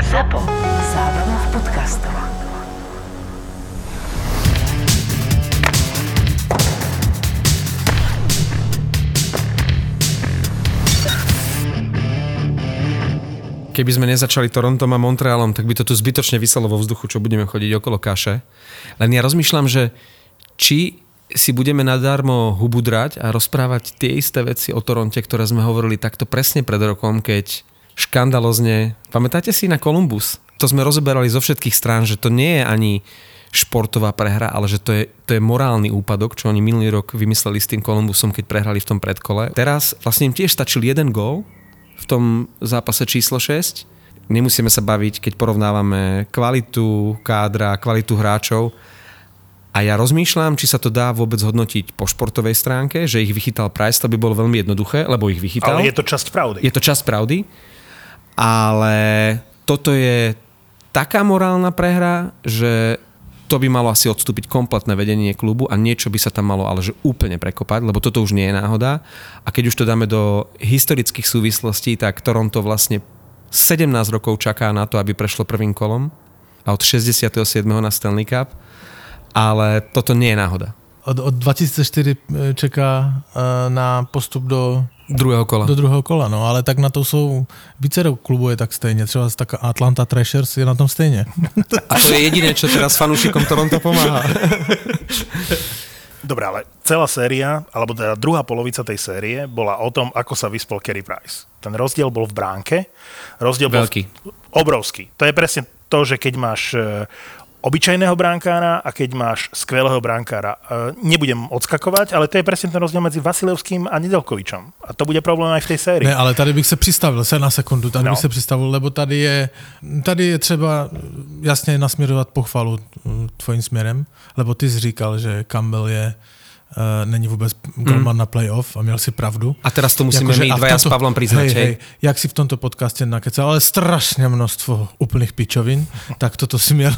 ZAPO. Zábrná v podcastov. Keby sme nezačali Torontom a Montrealom, tak by to tu zbytočne vyselo vo vzduchu, čo budeme chodiť okolo kaše. Len ja rozmýšľam, že či si budeme nadarmo hubudrať a rozprávať tie isté veci o Toronte, ktoré sme hovorili takto presne pred rokom, keď škandalozne... Pamätáte si na Columbus? To sme rozoberali zo všetkých strán, že to nie je ani športová prehra, ale že to je, to je morálny úpadok, čo oni minulý rok vymysleli s tým Columbusom, keď prehrali v tom predkole. Teraz vlastne im tiež stačil jeden gól v tom zápase číslo 6. Nemusíme sa baviť, keď porovnávame kvalitu kádra, kvalitu hráčov. A ja rozmýšľam, či sa to dá vôbec hodnotiť po športovej stránke, že ich vychytal Price, to by bolo veľmi jednoduché, lebo ich vychytal. Ale je to časť pravdy. Je to časť pravdy, ale toto je taká morálna prehra, že to by malo asi odstúpiť kompletné vedenie klubu a niečo by sa tam malo ale že úplne prekopať, lebo toto už nie je náhoda. A keď už to dáme do historických súvislostí, tak Toronto vlastne 17 rokov čaká na to, aby prešlo prvým kolom a od 67. na Stanley Cup, ale toto nie je náhoda. Od, od 2004 čeká uh, na postup do Druhého kola. do druhého kola, no ale tak na to jsou, vícero klubů je tak stejně, třeba tak Atlanta Thrashers je na tom stejně. A to je jediné, čo teraz fanúšikom Toronto pomáha. Dobre, ale celá séria, alebo teda druhá polovica tej série bola o tom, ako sa vyspol Kerry Price. Ten rozdiel bol v bránke. Rozdiel Veľký. bol v... obrovský. To je presne to, že keď máš e, obyčajného bránkára a keď máš skvelého bránkára. E, Nebudem odskakovať, ale to je presne ten rozdiel medzi Vasilevským a Nedelkovičom. A to bude problém aj v tej sérii. Ne, ale tady bych se přistavil, se na sekundu, tady No. bych se přistavil, lebo tady je, tady je třeba jasně nasměrovat pochvalu mm, tvojím směrem, lebo ty jsi říkal, že Campbell je není vůbec golman na playoff a měl si pravdu. A teraz to musíme my a v dvaja s Pavlom priznať, hej, hej. jak si v tomto podcaste nakecal, ale strašně množstvo úplných pičovin, tak toto si měl,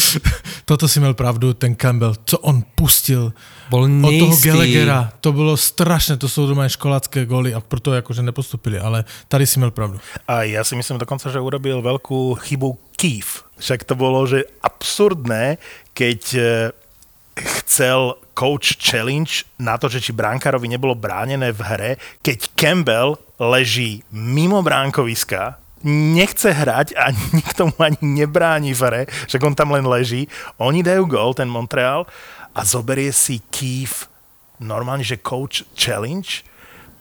toto si měl pravdu, ten Campbell, co on pustil Bol od toho. Gallaghera, to bylo strašné, to jsou doma školácké góly a proto jakože nepostupili, ale tady si měl pravdu. A ja si myslím dokonca, že urobil veľkú chybu Keith. Však to bolo, že absurdné, keď e, chcel coach challenge na to, že či bránkarovi nebolo bránené v hre, keď Campbell leží mimo bránkoviska, nechce hrať a nikto mu ani nebráni v hre, že on tam len leží. Oni dajú gol, ten Montreal, a zoberie si Keith normálne, že coach challenge,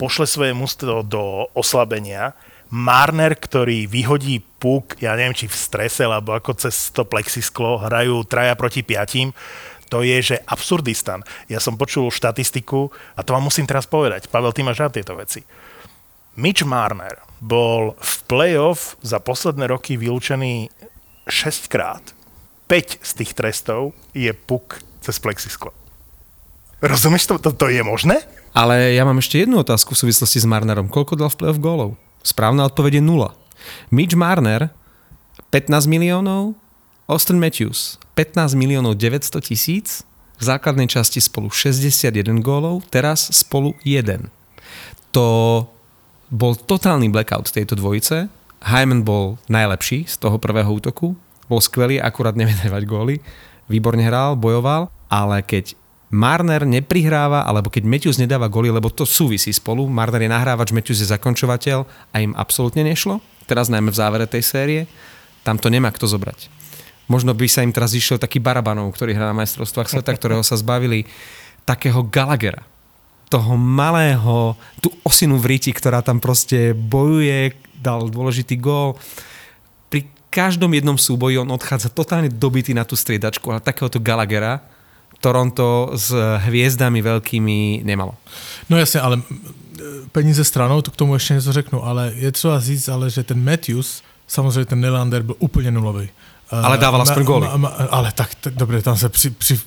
pošle svoje mužstvo do oslabenia, Marner, ktorý vyhodí puk, ja neviem, či v strese, alebo ako cez to plexisklo, hrajú traja proti piatim, to je, že absurdistan. Ja som počul štatistiku a to vám musím teraz povedať. Pavel, ty máš rád tieto veci. Mitch Marner bol v playoff za posledné roky vylúčený 6 krát. 5 z tých trestov je puk cez plexisklo. Rozumieš to? To, to je možné? Ale ja mám ešte jednu otázku v súvislosti s Marnerom. Koľko dal v play-off gólov? Správna odpoveď je 0. Mitch Marner 15 miliónov, Austin Matthews 15 miliónov 900 tisíc, v základnej časti spolu 61 gólov, teraz spolu 1. To bol totálny blackout tejto dvojice. Hyman bol najlepší z toho prvého útoku, bol skvelý, akurát nevie dávať góly, výborne hral, bojoval, ale keď Marner neprihráva, alebo keď Matthews nedáva góly, lebo to súvisí spolu. Marner je nahrávač, Matthews je zakončovateľ a im absolútne nešlo. Teraz najmä v závere tej série. Tam to nemá kto zobrať. Možno by sa im teraz išiel taký Barabanov, ktorý hrá na majstrovstvách sveta, ktorého sa zbavili takého Gallaghera. Toho malého, tú osinu v ríti, ktorá tam proste bojuje, dal dôležitý gól. Pri každom jednom súboji on odchádza totálne dobitý na tú striedačku, ale takéhoto Gallaghera Toronto s hviezdami veľkými nemalo. No jasně, ale peníze stranou, to k tomu ještě něco řeknu, ale je třeba říct, ale že ten Matthews, samozřejmě ten Nylander byl úplně nulový. E, Ale dával aspoň góly. Ale tak, tak dobre, tam se při, při,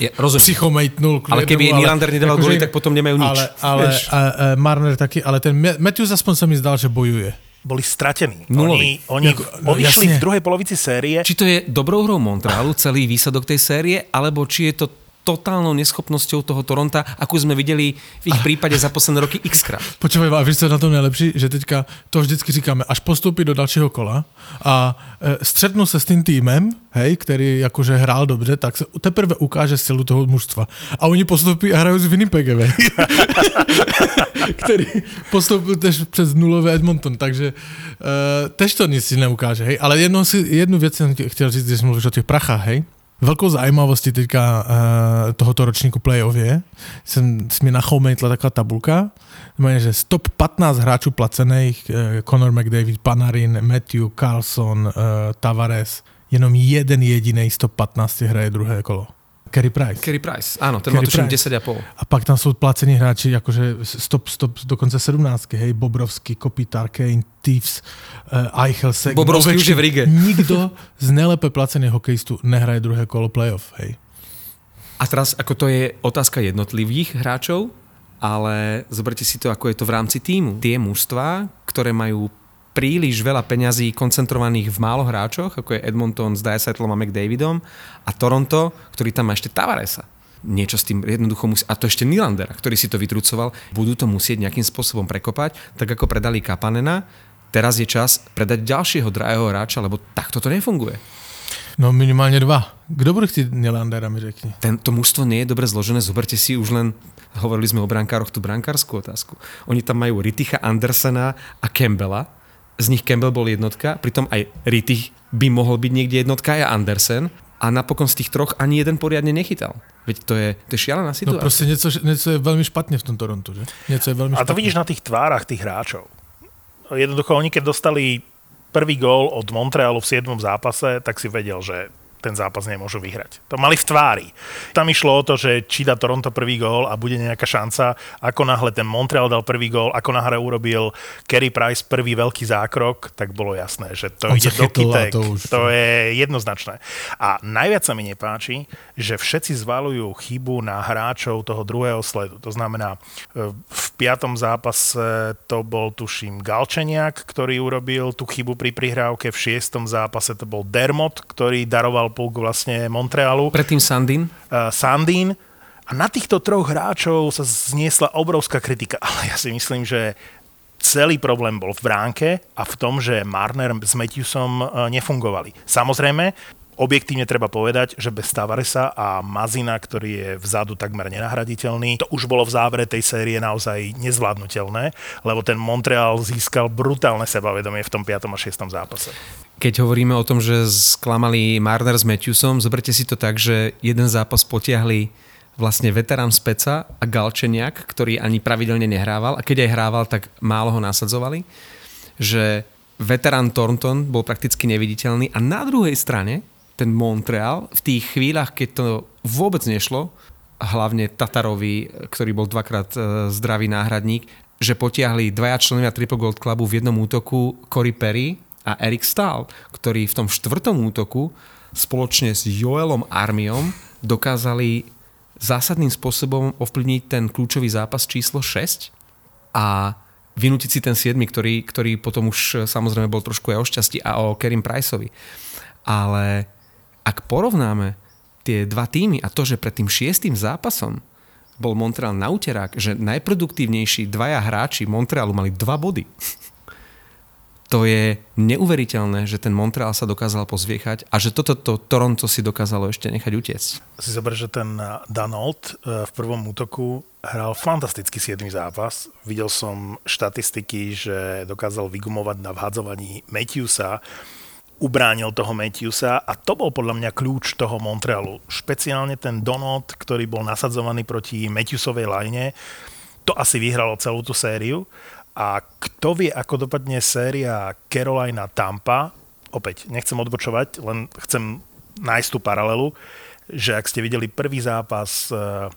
Je, psychomejtnul. k Ale keby Nylander nedával góly, tak potom nemajú nič. Ale, ale a, a Marner taky, ale ten Ma- Matthews aspoň sa mi zdal, že bojuje. Boli stratení. Nulový. Oni, oni Jako- no, odišli jasne. v druhej polovici série. Či to je dobrou hrou Montrealu, celý výsledok tej série, alebo či je to totálnou neschopnosťou toho Toronta, ako sme videli v ich prípade za posledné roky xkrát. Počúvaj, a víš, co je na tom nejlepší? Že teďka to vždycky říkáme, až postoupí do dalšího kola a e, střetnu se s tím týmem, hej, který jakože hrál dobře, tak se teprve ukáže silu toho mužstva. A oni postoupí a hrají s Winnipegem, který postoupil tež přes nulové Edmonton, takže e, tež to nic neukáže, hej. Ale jednou si, jednu věc jsem tě chtěl říct, když mluvíš o těch prachách, hej. Velkou zajímavostí teďka uh, tohoto ročníku playoff je, jsem, si mi nachoumetla taková tabulka, znamená, že top 15 hráčů placených, uh, Conor McDavid, Panarin, Matthew, Carlson, uh, Tavares, jenom jeden jediný z top 15 hraje druhé kolo. Carey Price. Kerry Price, áno, ten má Carey tuším Price. 10,5. A pak tam jsou placení hráči jakože stop, stop, dokonce 17, hej, Bobrovský, Kopitar, Kane, Thieves, uh, Eichel, Seguin, Bobrovský už je v Rige. Nikdo z nejlépe placených hokejistů nehraje druhé kolo playoff, hej. A teraz, ako to je otázka jednotlivých hráčov, ale zoberte si to, ako je to v rámci týmu. Tie mužstva, ktoré majú príliš veľa peňazí koncentrovaných v málo hráčoch, ako je Edmonton s Dyesatlom a McDavidom a Toronto, ktorý tam má ešte Tavaresa. Niečo s tým jednoducho musí, a to ešte Nylandera, ktorý si to vytrucoval, budú to musieť nejakým spôsobom prekopať, tak ako predali Kapanena, teraz je čas predať ďalšieho drahého hráča, lebo takto to nefunguje. No minimálně dva. Kdo bude chtít Nylandera, mi řekni. Tento mužstvo nie je dobre zložené. Zoberte si už len, hovorili sme o brankároch, tú brankárskú otázku. Oni tam majú Riticha, Andersena a Campbella. Z nich Campbell bol jednotka, pritom aj Rittich by mohol byť niekde jednotka aj Andersen. A napokon z tých troch ani jeden poriadne nechytal. Veď to je, to je šialená No situácia. prostě něco, něco je velmi špatně v tom Torontu, že? Něco je velmi A to vidíš na tých tvárach tých hráčov. Jednoducho, oni keď dostali prvý gól od Montrealu v 7. zápase, tak si vedel, že ten zápas nemôžu vyhrať. To mali v tvári. Tam išlo o to, že či dá Toronto prvý gól a bude nejaká šanca. Ako náhle ten Montreal dal prvý gól, ako náhle urobil Kerry Price prvý veľký zákrok, tak bolo jasné, že to On ide do kytek. to už- to je jednoznačné. A najviac sa mi nepáči, že všetci zvalujú chybu na hráčov toho druhého sledu. To znamená, e, v piatom zápase to bol, tuším, Galčeniak, ktorý urobil tú chybu pri prihrávke. V šiestom zápase to bol Dermot, ktorý daroval puk vlastne Montrealu. Predtým Sandin. uh, Sandín. A na týchto troch hráčov sa zniesla obrovská kritika. Ale ja si myslím, že celý problém bol v bránke a v tom, že Marner s Matthewsom uh, nefungovali. Samozrejme, objektívne treba povedať, že bez Tavaresa a Mazina, ktorý je vzadu takmer nenahraditeľný, to už bolo v závere tej série naozaj nezvládnutelné, lebo ten Montreal získal brutálne sebavedomie v tom 5. a 6. zápase. Keď hovoríme o tom, že sklamali Marner s Matthewsom, zoberte si to tak, že jeden zápas potiahli vlastne veterán z Peca a Galčeniak, ktorý ani pravidelne nehrával a keď aj hrával, tak málo ho nasadzovali. Že veterán Thornton bol prakticky neviditeľný a na druhej strane ten Montreal v tých chvíľach, keď to vôbec nešlo, hlavne Tatarovi, ktorý bol dvakrát e, zdravý náhradník, že potiahli dvaja členovia Triple Gold Clubu v jednom útoku Cory Perry a Eric Stahl, ktorí v tom štvrtom útoku spoločne s Joelom Armiom dokázali zásadným spôsobom ovplyvniť ten kľúčový zápas číslo 6 a vynútiť si ten 7, ktorý, ktorý potom už samozrejme bol trošku aj o šťastí a o Kerim Priceovi. Ale ak porovnáme tie dva týmy a to, že pred tým šiestým zápasom bol Montreal na úterák, že najproduktívnejší dvaja hráči Montrealu mali dva body. To je neuveriteľné, že ten Montreal sa dokázal pozviechať a že toto to, Toronto si dokázalo ešte nechať utiecť. si zober, že ten Danold eh, v prvom útoku hral fantastický 7. zápas. Videl som štatistiky, že dokázal vygumovať na vhadzovaní Matthewsa, ubránil toho Matthewsa a to bol podľa mňa kľúč toho Montrealu. Špeciálne ten Donald, ktorý bol nasadzovaný proti Matthewsovej line, to asi vyhralo celú tú sériu. A kto vie, ako dopadne séria Carolina Tampa, opäť nechcem odbočovať, len chcem nájsť tú paralelu, že ak ste videli prvý zápas eh,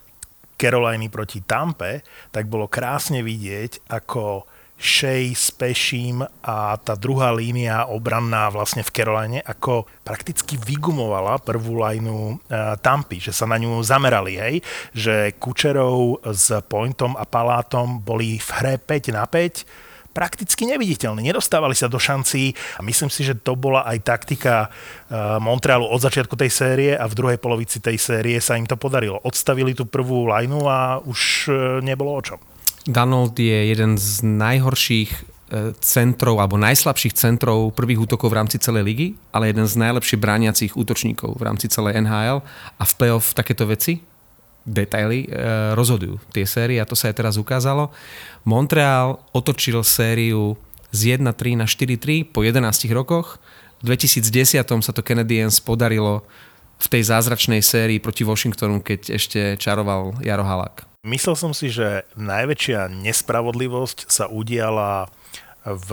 Caroliny proti Tampe, tak bolo krásne vidieť, ako Shea s Peším a tá druhá línia obranná vlastne v Caroline, ako prakticky vygumovala prvú lineu uh, Tampy, že sa na ňu zamerali, hej, že Kučerov s Pointom a Palátom boli v hre 5 na 5, prakticky neviditeľní. Nedostávali sa do šancí a myslím si, že to bola aj taktika uh, Montrealu od začiatku tej série a v druhej polovici tej série sa im to podarilo. Odstavili tú prvú lineu a už uh, nebolo o čom. Donald je jeden z najhorších e, centrov alebo najslabších centrov prvých útokov v rámci celej ligy, ale jeden z najlepšie brániacich útočníkov v rámci celej NHL a v playoff takéto veci detaily e, rozhodujú tie série a to sa aj teraz ukázalo. Montreal otočil sériu z 1-3 na 4-3 po 11 rokoch. V 2010 sa to Canadiens podarilo v tej zázračnej sérii proti Washingtonu, keď ešte čaroval Jaro Halák. Myslel som si, že najväčšia nespravodlivosť sa udiala v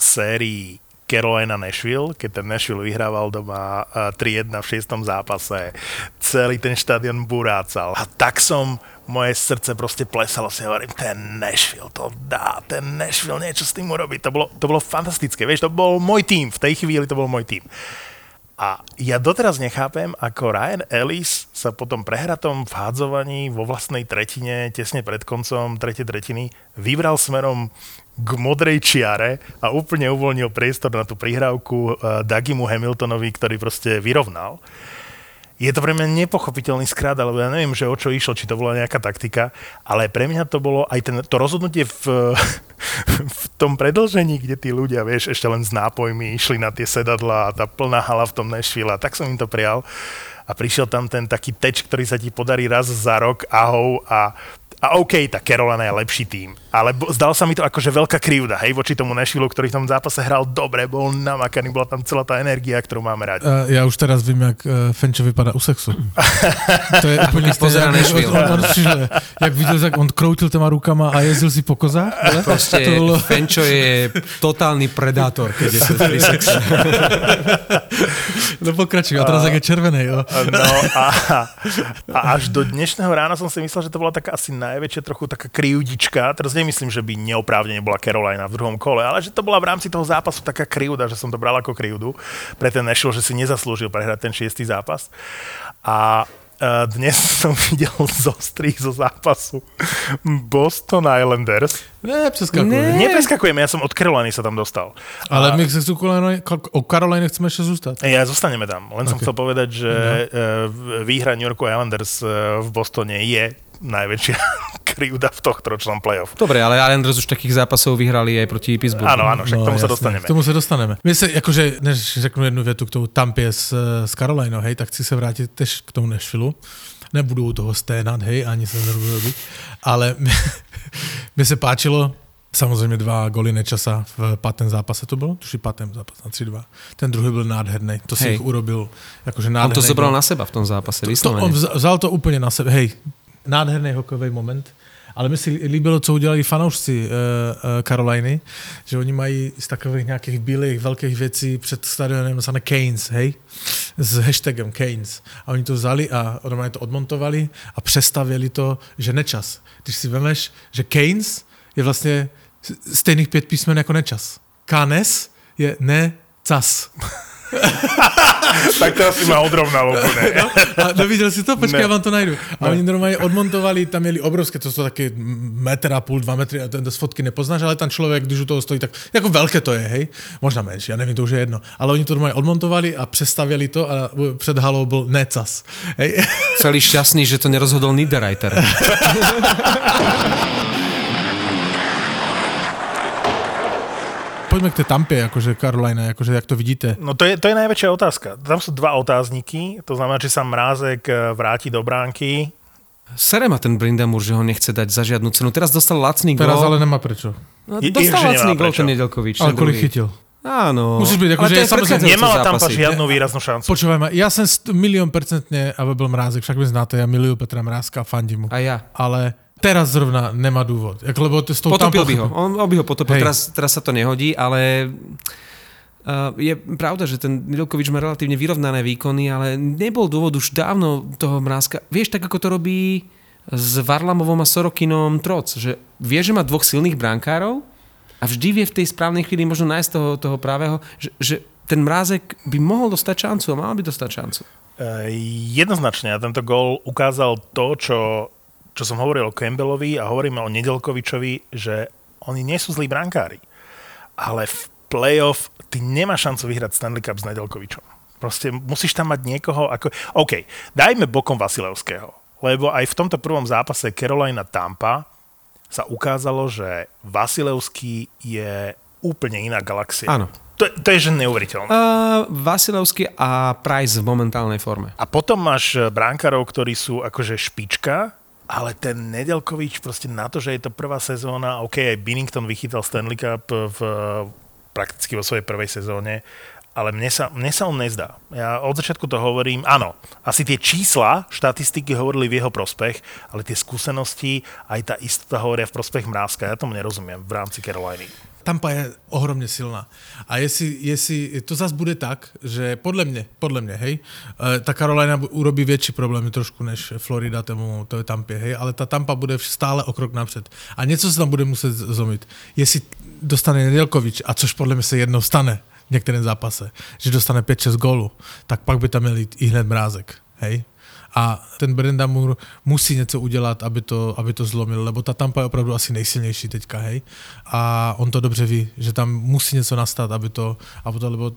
sérii Carolina Nashville, keď ten Nashville vyhrával doma 3-1 v šiestom zápase. Celý ten štadion burácal. A tak som moje srdce proste plesalo si hovorím, ten Nashville to dá, ten Nashville niečo s tým urobí. To bolo, to bolo fantastické, vieš, to bol môj tým, v tej chvíli to bol môj tým. A ja doteraz nechápem, ako Ryan Ellis sa po tom prehratom vhádzovaní vo vlastnej tretine, tesne pred koncom tretej tretiny, vybral smerom k modrej čiare a úplne uvoľnil priestor na tú prihrávku uh, Dagimu Hamiltonovi, ktorý proste vyrovnal je to pre mňa nepochopiteľný skrát, alebo ja neviem, že o čo išlo, či to bola nejaká taktika, ale pre mňa to bolo aj ten, to rozhodnutie v, v tom predlžení, kde tí ľudia, vieš, ešte len s nápojmi išli na tie sedadla a tá plná hala v tom Nashville a tak som im to prijal a prišiel tam ten taký teč, ktorý sa ti podarí raz za rok, ahov a a OK, tá Carolina je lepší tým. Ale zdal sa mi to akože veľká krivda, hej, voči tomu Nashville, ktorý v tom zápase hral dobre, bol namakaný, bola tam celá tá energia, ktorú máme radi. Uh, ja už teraz vím, jak uh, Fenčo vypadá u sexu. to je úplne pozera Nashville. On, on, on, čiže, jak videl, jak on kroutil těma rukama a jezdil si po kozách. Proste to bolo... Fenčo je totálny predátor, keď je pri sexe. no pokračuj, a teraz jak je červený. Jo. No a, a až do dnešného rána som si myslel, že to bola taká asi naj najväčšia trochu taká krivdička. Teraz nemyslím, že by neoprávnene bola Carolina v druhom kole, ale že to bola v rámci toho zápasu taká krivda, že som to bral ako krivdu pre ten Nashville, že si nezaslúžil prehrať ten šiestý zápas. A e, dnes som videl zostrých zo zápasu Boston Islanders. Ne, přeskakujeme. Ne. Nepreskakujeme, ja som od Caroliny sa tam dostal. Ale a... my sa o Caroline chceme ešte zústať. Ja zostaneme tam. Len okay. som chcel povedať, že no. výhra New Yorku Islanders v Bostone je najväčšia krivda v tohto ročnom playoff. Dobre, ale Islanders už takých zápasov vyhrali aj proti Pittsburghu. Áno, áno, však no, k tomu jasne, sa dostaneme. K tomu sa dostaneme. My sa, akože, než řeknu jednu větu k tomu Tampie s, s Carolinou, hej, tak chci se vrátit tež k tomu Nashville. Nebudu u toho sténat, hej, ani se nerobit, ale mi se páčilo, Samozřejmě dva goly Nečasa v patém zápase to bylo, tuši patém zápas na 3-2. Ten druhý byl nádherný, to si hej. ich urobil jakože nádherný. On to zobral na seba v tom zápase, to, to, On vzal to úplně na sebe, hej, nádherný hokejový moment. Ale mi si líbilo, co udělali fanoušci uh, uh, Caroliny, že oni mají z takových nějakých bílých velkých věcí před stadionem napsané Keynes, hej? S hashtagem Keynes. A oni to vzali a normálně to odmontovali a přestavili to, že nečas. Když si vemeš, že Keynes je vlastně stejných pět písmen jako nečas. Kanes je ne cas. tak to asi ma odrovnalo úplne. No, a nevidel si to? Počkaj, ne. ja vám to najdu. A oni normálne odmontovali, tam mieli obrovské, to sú také meter a půl, dva metry, a ten z fotky nepoznáš, ale tam človek, když u toho stojí, tak jako veľké to je, hej? Možná menší, ja nevím, to už je jedno. Ale oni to normálne odmontovali a přestavili to a před halou byl necas. Hej? Celý šťastný, že to nerozhodol Niederreiter. poďme k tej Tampe, akože Carolina, akože jak to vidíte. No to je, to je najväčšia otázka. Tam sú dva otázniky, to znamená, či sa Mrázek eh, vráti do bránky. Sere ma ten Brindamur, že ho nechce dať za žiadnu cenu. Teraz dostal lacný gol. Teraz ale nemá prečo. No, dostal je, lacný gol ten Nedelkovič. Ale kolik chytil? Áno. Musíš byť, akože ja samozrejme... Nemala tam pa žiadnu výraznú šancu. Počúvaj ma, ja som milión percentne, aby bol Mrázek, však by znáte, ja milujú Petra Mrázka a fandím mu. A ja. Ale teraz zrovna nemá dôvod. Ako, lebo to s tou potopil by ho. On, on by ho potopil. Teraz, teraz sa to nehodí, ale uh, je pravda, že ten Milkovič má relatívne vyrovnané výkony, ale nebol dôvod už dávno toho mrázka. Vieš, tak ako to robí s Varlamovom a Sorokinom Troc, že vie, že má dvoch silných brankárov a vždy vie v tej správnej chvíli možno nájsť toho, toho právého, že, že ten mrázek by mohol dostať šancu a mal by dostať šancu. Uh, jednoznačne a tento gol ukázal to, čo čo som hovoril o Campbellovi a hovoríme o Nedelkovičovi, že Oni nie sú zlí brankári. Ale v playoff ty nemáš šancu vyhrať Stanley Cup s Nedelkovičom. Proste musíš tam mať niekoho ako... OK, dajme bokom Vasilevského. Lebo aj v tomto prvom zápase Carolina Tampa sa ukázalo, že Vasilevský je úplne iná galaxia. Áno. To, to je že neuveriteľné. Uh, Vasilevský a Price v momentálnej forme. A potom máš brankárov, ktorí sú akože špička, ale ten Nedelkovič proste na to, že je to prvá sezóna, OK, aj Binnington vychytal Stanley Cup v, prakticky vo svojej prvej sezóne, ale mne sa, mne sa on nezdá. Ja od začiatku to hovorím, áno, asi tie čísla, štatistiky hovorili v jeho prospech, ale tie skúsenosti, aj tá istota hovoria v prospech Mrázka. Ja tomu nerozumiem v rámci Caroliny. Tampa je ohromne silná. A jestli, jestli to zase bude tak, že podle mě, podle mě, hej, eh, ta Carolina urobí větší problémy trošku než Florida tomu, to je Tampě, hej, ale ta Tampa bude stále o krok napřed. A něco se tam bude muset zlomit. Jestli dostane Nedelkovič, a což podle mě se jednou stane v některém zápase, že dostane 5-6 gólů, tak pak by tam měl jít i hned mrázek, hej. A ten Brenda Moore musí něco udělat, aby to, aby to zlomil, lebo ta Tampa je opravdu asi nejsilnější teďka, hej. A on to dobře ví, že tam musí něco nastat, aby to, aby to lebo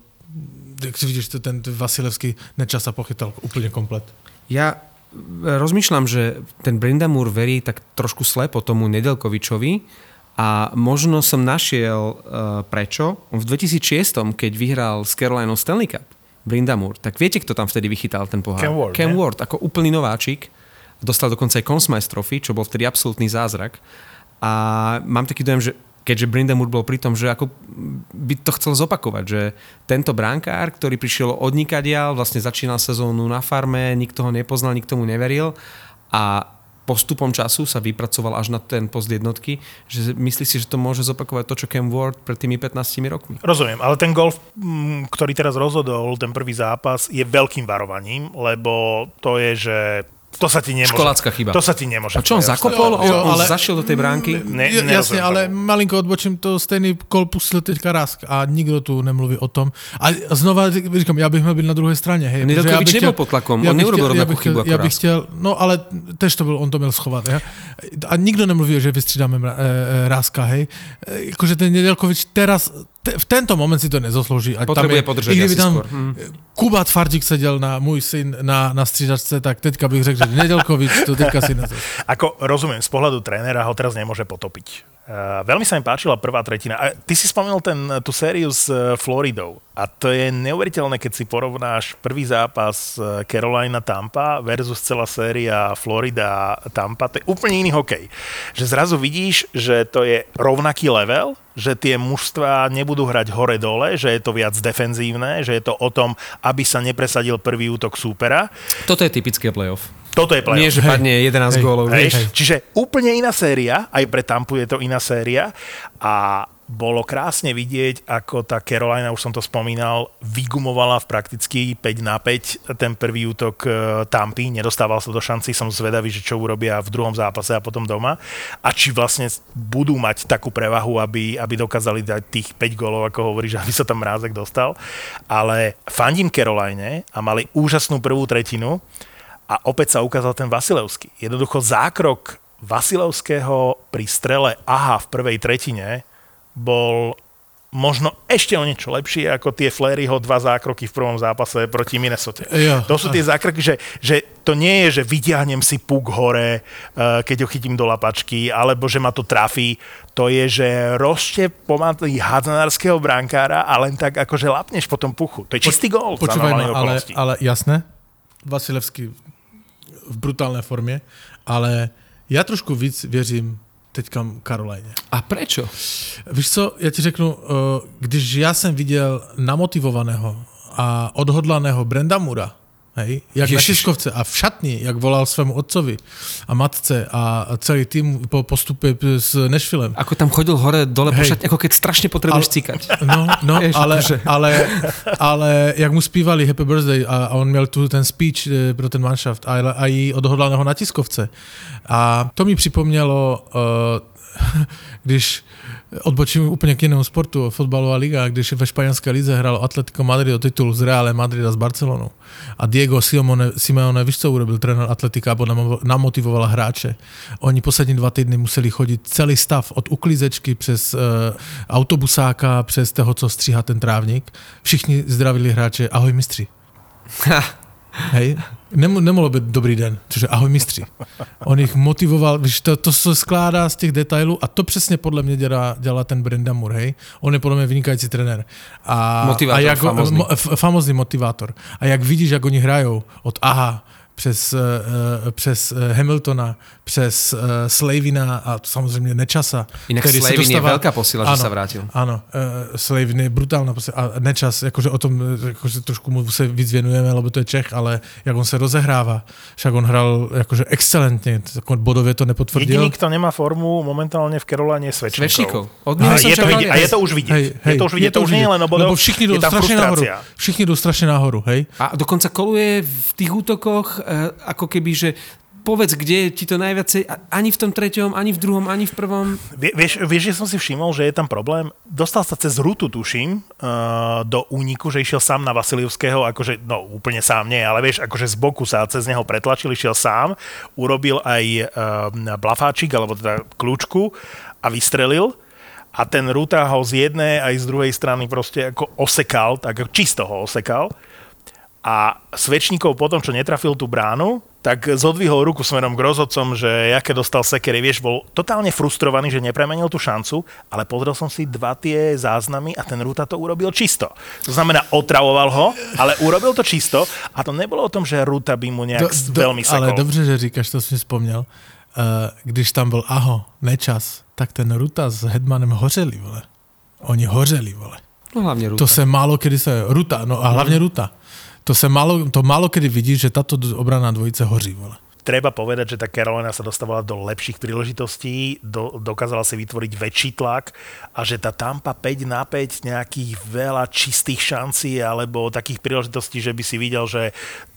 jak si vidíš, ten Vasilevský nečas sa pochytal úplne komplet. Ja rozmýšľam, že ten Brindamur verí tak trošku slepo tomu Nedelkovičovi a možno som našiel uh, prečo. V 2006, keď vyhral s Carolinou Stanley Cup, Brindamur, tak viete, kto tam vtedy vychytal ten pohár? Cam Ward, ne? Ward, ako úplný nováčik. Dostal dokonca aj Consmice Trophy, čo bol vtedy absolútny zázrak. A mám taký dojem, že keďže Brindamur bol pri tom, že ako by to chcel zopakovať, že tento brankár, ktorý prišiel od nikadiaľ, vlastne začínal sezónu na farme, nikto ho nepoznal, nikto mu neveril a postupom času sa vypracoval až na ten post jednotky, že myslí si, že to môže zopakovať to, čo Cam Ward pred tými 15 rokmi. Rozumiem, ale ten golf, mm, ktorý teraz rozhodol, ten prvý zápas, je veľkým varovaním, lebo to je, že to sa ti nemôže. Školácka chyba. To sa ti nemôže. A čo on zakopol? On, on ale- zašiel do tej bránky? Ne, Ja- nerozumiem Jasne, ale tomu. malinko odbočím, to stejný kol pustil teďka Rask a nikdo tu nemluví o tom. A znova říkám, já bych měl být na druhé straně. Hej, bych nebyl chtěl- pod tlakom, já on bych neurobil rovnakú chybu ako Já bych chtěl, no ale tež to byl, on to měl schovat. Hej. A nikdo nemluví, že vystřídáme mra- e, Raska, hej. E, jakože ten Nedelkovič teraz, te, v tento moment si to nezaslouží. A Potrebuje tam je, podržet i kdyby asi tam skôr. Hm. Kuba Tvardík seděl na můj syn na, na střídačce, tak teďka bych řekl, že Nedelkovič to teďka si nezas. Ako rozumiem, z pohľadu trénera ho teraz nemôže potopiť. Uh, veľmi sa mi páčila prvá tretina. A ty si spomenul ten, tú sériu s uh, Floridou. A to je neuveriteľné, keď si porovnáš prvý zápas uh, Carolina Tampa versus celá séria Florida Tampa. To je úplne iný hokej. Že zrazu vidíš, že to je rovnaký level, že tie mužstva nebudú hrať hore-dole, že je to viac defenzívne, že je to o tom, aby sa nepresadil prvý útok súpera. Toto je typické playoff. Toto je playoff. Nie, že padne 11 Hej. gólov. Hej, vieš. čiže úplne iná séria, aj pre Tampu je to iná séria a bolo krásne vidieť, ako tá Carolina, už som to spomínal, vygumovala v prakticky 5 na 5 ten prvý útok e, Tampy, nedostával sa do šanci, som zvedavý, že čo urobia v druhom zápase a potom doma a či vlastne budú mať takú prevahu, aby, aby dokázali dať tých 5 gólov, ako hovoríš, aby sa tam Mrázek dostal, ale fandím Caroline a mali úžasnú prvú tretinu, a opäť sa ukázal ten Vasilevský. Jednoducho zákrok Vasilevského pri strele aha v prvej tretine bol možno ešte o niečo lepšie ako tie Flaryho dva zákroky v prvom zápase proti Minnesota. Jo. To sú tie zákroky, že, že to nie je, že vyťahnem si puk hore, eh, keď ho chytím do lapačky, alebo že ma to trafí. To je, že rošte pomaly hadzanárskeho brankára a len tak akože lapneš po tom puchu. To je čistý gól. Počúvaj ma, ale, ale jasné, Vasilevský v brutálné formě, ale já trošku víc věřím teďka Karolajně. A prečo? Víš co, já ti řeknu, eh, když já jsem viděl namotivovaného a odhodlaného Brenda Mura, hej, jak na Ježiš. tiskovce a v šatni, jak volal svému otcovi a matce a celý tým po postupe s Nešvilem. Ako tam chodil hore dole po šatni, ako keď strašne potrebuješ Ale- cikať. No, no Vieš, ale, akože- ale, ale jak mu zpívali Happy Birthday a, a on měl tu ten speech eh, pro ten manšaft a, a i odhodlaného na tiskovce. A to mi připomnělo, uh, když odbočím úplně k jinému sportu, fotbalová liga, když ve španělské lize hrál Atletico Madrid o titul z Reále Madrid a s Barcelonou. A Diego Simeone, Simeone víš, co urobil trenér Atletika, namo- namotivoval hráče. Oni poslední dva týdny museli chodit celý stav od uklízečky přes uh, autobusáka, přes toho, co stříhá ten trávnik. Všichni zdravili hráče, ahoj mistři. Hej, Nemo, nemohlo být dobrý den, cože ahoj mistři. On jich motivoval, víš, to, to se skládá z těch detailů a to přesně podle mě dělá, dělá ten Brendan Moore, hej. On je podle mě vynikající trenér. A, Motivátor, a jak, famózny. Mo, f, famózny motivátor. A jak vidíš, jak oni hrajou od aha, přes, uh, přes uh, Hamiltona, přes Slavina a samozřejmě Nečasa. Inak který se Slavin je dostává- veľká posila, že sa vrátil. Uh, Slavin je brutálna posila. A Nečas, akože o tom eh, akože trošku mu se víc věnujeme, lebo to je Čech, ale jak on se rozehrává, však on hral akože excelentně, bodově to nepotvrdil. Jediný, kto nemá formu momentálne v Caroline je. Od A je, to vidieť, a je to už vidieť. Hej, je to už vidieť, to už nie je len o bodoch, Lebo všichni jdou je tam strašne nahoru. Všichni jdou strašne nahoru, hej? A dokonca koluje v tých útokoch, ako keby, že povedz, kde ti to najviacej, ani v tom treťom, ani v druhom, ani v prvom. Vie, vieš, vieš, že som si všimol, že je tam problém? Dostal sa cez rutu, tuším, uh, do úniku, že išiel sám na Vasilievského, akože, no úplne sám nie, ale vieš, akože z boku sa cez neho pretlačil, išiel sám, urobil aj uh, blafáčik, alebo teda kľúčku a vystrelil a ten Ruta ho z jednej aj z druhej strany proste ako osekal, tak čisto ho osekal a Svečníkov potom, čo netrafil tú bránu, tak zodvihol ruku smerom k rozhodcom, že jaké dostal sekery, vieš, bol totálne frustrovaný, že nepremenil tú šancu, ale pozrel som si dva tie záznamy a ten Ruta to urobil čisto. To znamená, otravoval ho, ale urobil to čisto a to nebolo o tom, že Ruta by mu nejak do, do, veľmi sekol. Ale dobře, že říkáš, to jsem si vzpomněl. Uh, když tam byl Aho, Nečas, tak ten Ruta s Hedmanem hořeli, vole. Oni hořeli, vole. No hlavne Ruta. To se málo kedy se, Ruta, no a hlavně Ruta. To se málo, to málo kedy vidíš, že tato obraná dvojice hoří, vole. treba povedať, že tá Carolina sa dostávala do lepších príležitostí, do, dokázala si vytvoriť väčší tlak a že tá Tampa 5 na 5 nejakých veľa čistých šancí alebo takých príležitostí, že by si videl, že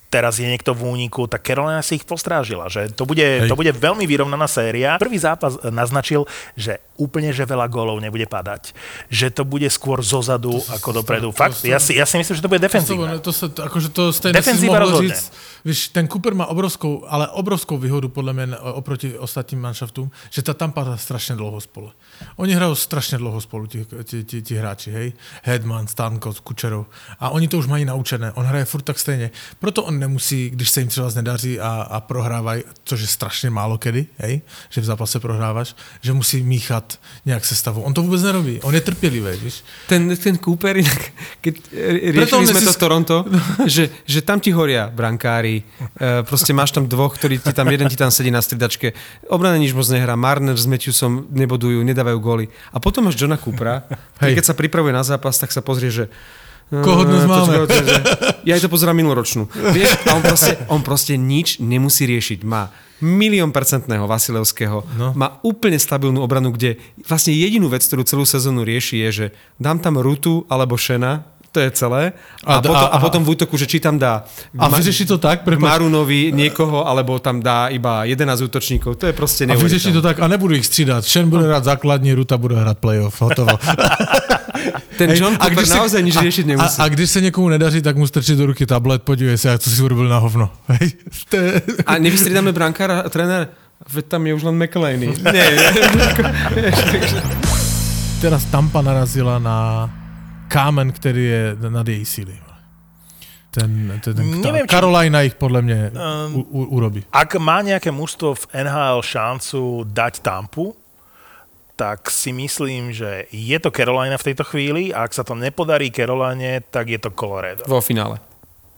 teraz je niekto v úniku, tak Carolina si ich postrážila, že to bude, to bude veľmi vyrovnaná séria. Prvý zápas naznačil, že úplne, že veľa gólov nebude padať. Že to bude skôr zozadu to ako dopredu. to Fakt, sa- ja si, ja si myslím, že to bude defenzívne. To, se, to, akože to Defenzíva rozhodne. říct, víš, ten Cooper má obrovskou, ale obrovskou výhodu podle mě oproti ostatním manšaftům, že ta Tampa hra strašně dlouho spolu. Oni hrajou strašně dlouho spolu, ti, ti, ti, ti hráči, hej. Hedman, Stankos, Kučerov. A oni to už mají naučené. On hraje furt tak stejně. Proto on nemusí, když se jim třeba nedaří a, a prohrávají, což je strašně málo kedy, hej, že v zápase prohráváš, že musí míchat nějak sestavu. On to vůbec nerobí. On je trpělivý, víš. Ten, ten Cooper, inak, keď riešili sme to v Toronto, že, že tam ti horia brankári, e, proste máš tam dvoch, ktorí ti tam, jeden ti tam sedí na stridačke, obrana nič moc nehrá, Marner s Matthewsom nebodujú, nedávajú góly. A potom máš Johna Coopera, ktorý keď sa pripravuje na zápas, tak sa pozrie, že Koho dnes "Eh, to- máme?" to- to- že- Ja aj to pozerám minuloročnú. Vieš, a on proste, on proste nič nemusí riešiť. Má milión percentného Vasilevského, no. má úplne stabilnú obranu, kde vlastne jedinú vec, ktorú celú sezónu rieši, je, že dám tam Rutu alebo Šena, to je celé. A, A- potom, a, a- potom v útoku, že či tam dá A vyřeší to tak, prepač, Marunovi niekoho, alebo tam dá iba 11 útočníkov. To je proste A vyřeší to neuveriteľné. tak a nebudu ich střídat. Shen bude hrát základní, Ruta bude hrát playoff. Hotovo. Ten John a Cooper když se- naozaj nič riešiť a, nemusí. a, když se někomu nedaří, tak mu strčí do ruky tablet, podívej se, co si urobil na hovno. Hej, je... A nevystriedame brankára a tréner? Veď tam je už len McLeany. Nie, Teraz Tampa narazila na kámen, který je nad její síly. Ten, ten, ten, Neviem, či- Carolina ich podľa mňa Um, u, u, urobí. Ak má nejaké mužstvo v NHL šancu dať Tampu, tak si myslím, že je to Carolina v tejto chvíli a ak sa to nepodarí Caroline, tak je to Colorado. Vo finále.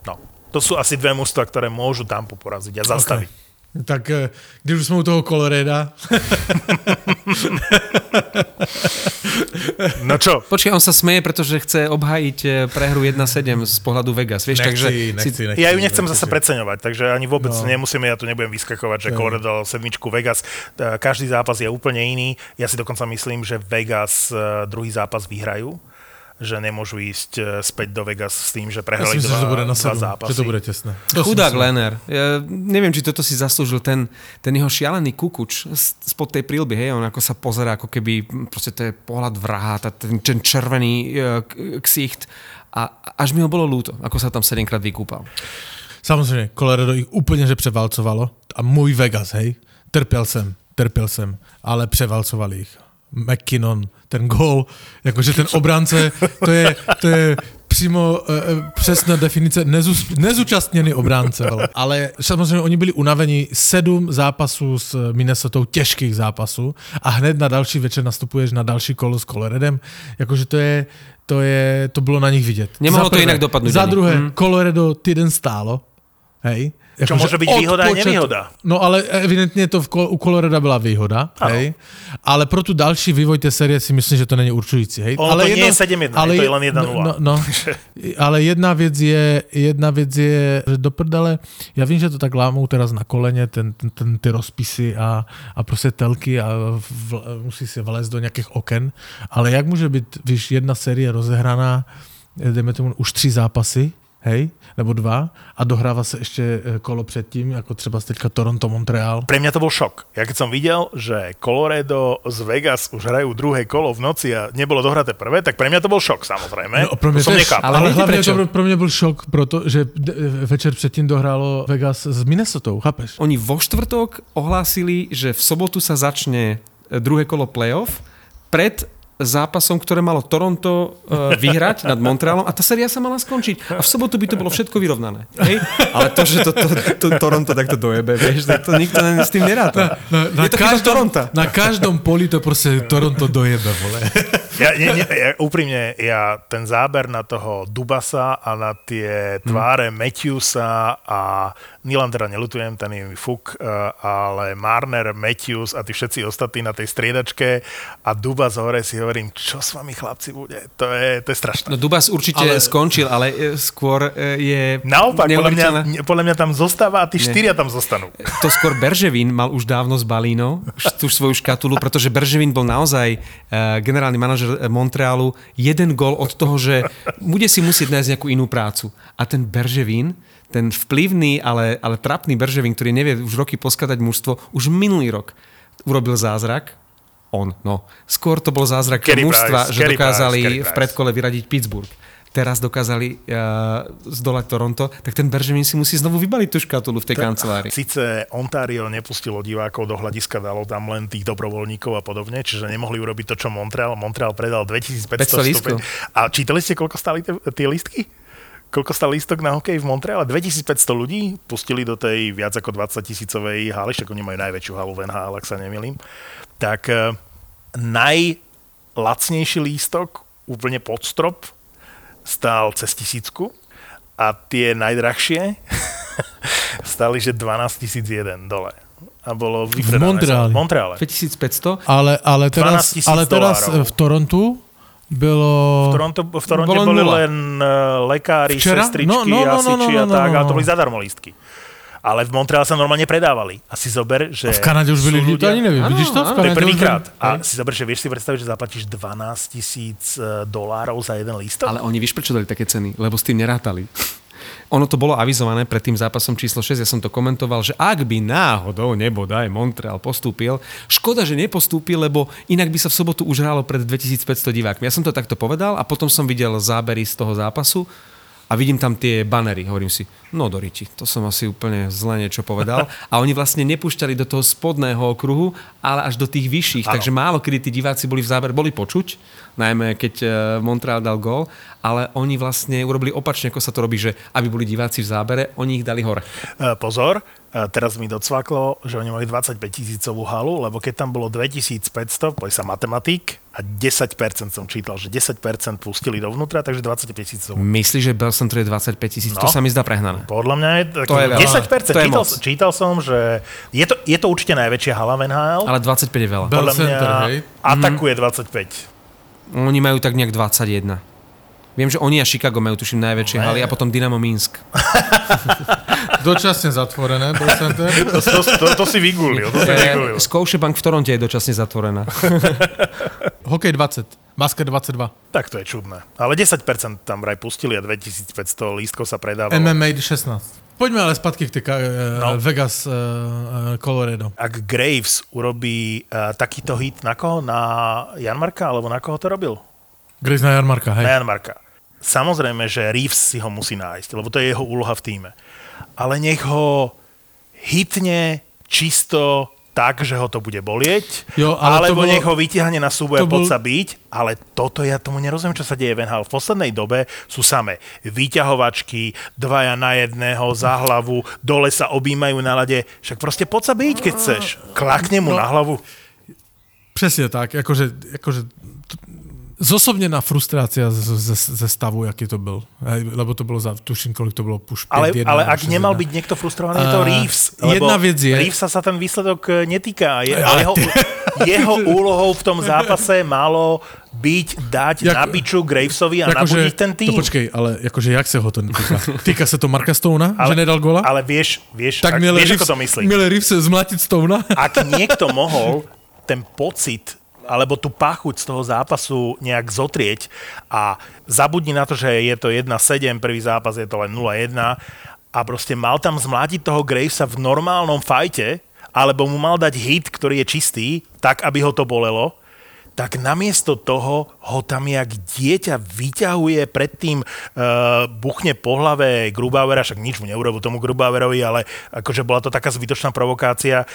No. To sú asi dve mužstva, ktoré môžu Tampu poraziť a zastaviť. Okay. Tak eh, když už jsme u toho Coloreda, No čo? Počkaj, on sa smeje, pretože chce obhájiť e, prehru 1-7 z pohľadu Vegas. Vieš, takže nechci, si, nechci, Ja ju nechcem nechci zase preceňovať, takže ani vôbec no. No. nemusíme, ja tu nebudem vyskakovať, že Colorado dal sedmičku Vegas. E, Každý zápas je úplne iný. Ja si dokonca myslím, že Vegas e, druhý zápas vyhrajú že nemôžu ísť e, späť do Vegas s tým, že prehrali Myslím, dva, že to bude na dva 7, zápasy. že to bude tesné. To si Chudák. Lener. Ja neviem, či toto si zaslúžil ten, ten jeho šialený kukuč spod tej prílby, hej, on ako sa pozerá, ako keby hm, proste to je pohľad vraha, tá- ten, ten červený uh, ksicht a až mi ho bolo ľúto, ako sa tam sedemkrát vykúpal. Samozřejmě, Colorado ich úplně že převalcovalo a můj Vegas, hej, trpěl jsem, trpěl jsem, ale převalcovali ich. McKinnon, ten gól, jakože ten obránce, to je, to je přímo e, e, přesná definice nezus, nezúčastněný obránce. Vole. Ale samozřejmě oni byli unavení sedm zápasů s Minnesota, těžkých zápasů a hned na další večer nastupuješ na další kolo s Coloradem. Jakože to je, to je, to bylo na nich vidět. Nemohlo to jinak dopadnout Za druhé, Mm. Colorado týden stálo, hej. Čo môže byť od výhoda a počatu- nevýhoda. No ale evidentně to v, u Colorada byla výhoda, Ano. hej. Ale pro tu další vývoj té série si myslím, že to není určující, hej. Ono ale to nie je 7-1, je to je len 1-0. No, no, ale jedna věc je, jedna věc je, že do prdele, já vím, že to tak lámou teraz na koleně, ten, ten, ten, ty rozpisy a, a prostě telky a v, musí se vlézt do nějakých oken, ale jak může být, víš, jedna série rozehraná, eh, dejme tomu už tři zápasy, hej, nebo dva a dohrává se ještě eh, kolo předtím, jako třeba teďka Toronto, Montreal. Pre mňa to bol šok. Ja keď som videl, že Colorado z Vegas už hrajú druhé kolo v noci a nebolo dohraté prvé, tak pre mňa to bol šok, samozrejme. No, pro mě to som tež, nechápal. Ale ale hlavně prečo? to pro, mě byl šok, protože d- večer předtím dohrálo Vegas s Minnesotou, chápeš? Oni vo štvrtok ohlásili, že v sobotu sa začne e, druhé kolo playoff pred zápasom, ktoré malo Toronto uh, vyhrať nad Montrealom a tá séria sa mala skončiť. A v sobotu by to bolo všetko vyrovnané. Hej? Ale to, že to, to, to Toronto takto dojebe, vieš, to, to nikto s tým neráta. Na, Je to chyba Toronta. na každom poli to prostě Toronto dojebe, vole. Ja, nie, nie, ja, úprimne, ja ten záber na toho Dubasa a na tie tváre Matthewsa a Nylandera nelutujem, ten je mi fuk, eh, ale Marner, Matthews a tí všetci ostatní na tej striedačke a Dubas hore si hovorím, čo s vami chlapci bude? To je, to je strašné. No Dubas určite Ale- skončil, ale e, skôr e, je Naopak, podľa mňa, podľa mňa tam zostáva a tí štyria tam zostanú. to skôr Berževin mal už dávno s Balínou, tú svoju škatulu, pretože Berževin bol naozaj generálny manažer Montrealu, jeden gol od toho, že bude si musieť nájsť nejakú inú prácu. A ten Berževin, ten vplyvný, ale, ale trapný Berževin, ktorý nevie už roky poskladať mužstvo, už minulý rok urobil zázrak, on, no. Skôr to bol zázrak Carey mužstva, Price, že Carey dokázali Price, v predkole vyradiť Pittsburgh. Teraz dokázali uh, zdolať Toronto, tak ten Berževin si musí znovu vybaliť tú škatulu v tej kancelárii. Sice Ontario nepustilo divákov do hľadiska, dalo tam len tých dobrovoľníkov a podobne, čiže nemohli urobiť to, čo Montreal. Montreal predal 2500 500 lístkov. stupeň. A čítali ste, koľko stali tie, tie lístky? Koľko stal lístok na hokej v Montreale? 2500 ľudí pustili do tej viac ako 20 tisícovej haly, však oni majú najväčšiu halu v NHL, ak sa nemýlim. Tak eh, najlacnejší lístok, úplne pod strop, stál cez tisícku a tie najdrahšie stali, že 12 001 dole. A bolo vypredané. Montreali. V Montreale. 2500? Ale, ale teraz, 12 000 ale teraz v Torontu bylo... V Toronto, v Toronte Bolo boli nula. len uh, lekári, Včera? sestričky, No, no, no, no, no, a no, tak, no, a to no. boli zadarmo lístky. Ale v Montreale sa normálne predávali. A si zober, že... V Kanade už byli lidi, to ani Áno, vidíš to? Áno. To je prvýkrát. A si zober, že vieš si predstaviť, že zaplatíš 12 tisíc eh, dolárov za jeden lístok? Ale oni vieš, prečo dali také ceny? Lebo s tým nerátali. Ono to bolo avizované pred tým zápasom číslo 6, ja som to komentoval, že ak by náhodou nebodaj Montreal postúpil, škoda, že nepostúpil, lebo inak by sa v sobotu už hralo pred 2500 divákmi. Ja som to takto povedal a potom som videl zábery z toho zápasu a vidím tam tie banery. Hovorím si, no Doriti, to som asi úplne zle niečo povedal. A oni vlastne nepúšťali do toho spodného okruhu, ale až do tých vyšších. Áno. Takže málo kedy tí diváci boli v záber, boli počuť, najmä keď eh, Montreal dal gól, ale oni vlastne urobili opačne, ako sa to robí, že aby boli diváci v zábere, oni ich dali hore. E, Pozor, e, teraz mi docvaklo, že oni mali 25 tisícovú halu, lebo keď tam bolo 2500, poď sa matematik, a 10% som čítal, že 10% pustili dovnútra, takže 25 tisícovú. Myslíš, že Bell Center je 25 tisíc? To No. sa mi zdá prehnané. Podľa mňa je tak To je veľa. 10%. To je čítal, moc. čítal som, že je to, je to určite najväčšia hala v NHL. Ale 25 je veľa. Bell Podľa mňa Center, hej? atakuje 25. Oni majú tak nejak 21. Viem, že oni a Chicago majú tuším najväčšie Ne. haly a potom Dynamo Minsk. Dočasne zatvorené, Center. To, to, to, to si vygulil, to si vygulil. Eh, Scotiabank v Toronte je dočasne zatvorená. Hokej 20. Basket 22. Tak to je čudné. Ale 10% tam vraj pustili a 2500 lístkov sa predávalo. MMA 16. Poďme ale spätky k tej uh, No. Vegas uh, Colorado. Ak Graves urobí uh, takýto hit na koho? Na Janmarka? Alebo na koho to robil? Grace na Jarmarka, hej. Na Janmarka. Samozrejme, že Reeves si ho musí nájsť, lebo to je jeho úloha v týme. Ale nech ho hitne čisto tak, že ho to bude bolieť, Jo, ale alebo bolo- nech ho vytiahne na súboj a to poď bol- sa byť, ale toto ja tomu nerozumiem, čo sa deje v NHL. V poslednej dobe sú samé výťahovačky, dvaja na jedného, za hlavu, dole sa objímajú na lade, však proste poď sa byť, keď chceš. Klakne mu No. na hlavu. Presne tak, akože, akože zosobnená frustrácia ze stavu, aký to byl. Hej, lebo to bylo za, tuším, kolik to bylo, už 5, Ale, 1, ale ak 6, nemal 1. byť niekto frustrovaný, je to Reeves. jedna vec je- Reevesa sa ten výsledok e, netýka. Je, Ale jeho, jeho úlohou v tom zápase malo byť dať Jak- na biču Gravesovi a Jakože- nabudiť ten tým. No počkej, ale akože jak sa ho to netýka? Týka sa to Marka Stouna, že nedal gola? Ale vieš, vieš, tak ak, vieš Reeves, ako to myslí. miel Reeves zmlatiť Stouna? Ak niekto mohol ten pocit alebo tú pachuť z toho zápasu nejak zotrieť a zabudni na to, že je to 1-7, prvý zápas je to len 0-1 a proste mal tam zmlátiť toho Gravesa v normálnom fajte, alebo mu mal dať hit, ktorý je čistý, tak, aby ho to bolelo, tak namiesto toho ho tam jak dieťa vyťahuje, predtým uh, buchne po hlave Grubauera, však nič mu neurobil tomu Grubauerovi, ale akože bola to taká zbytočná provokácia.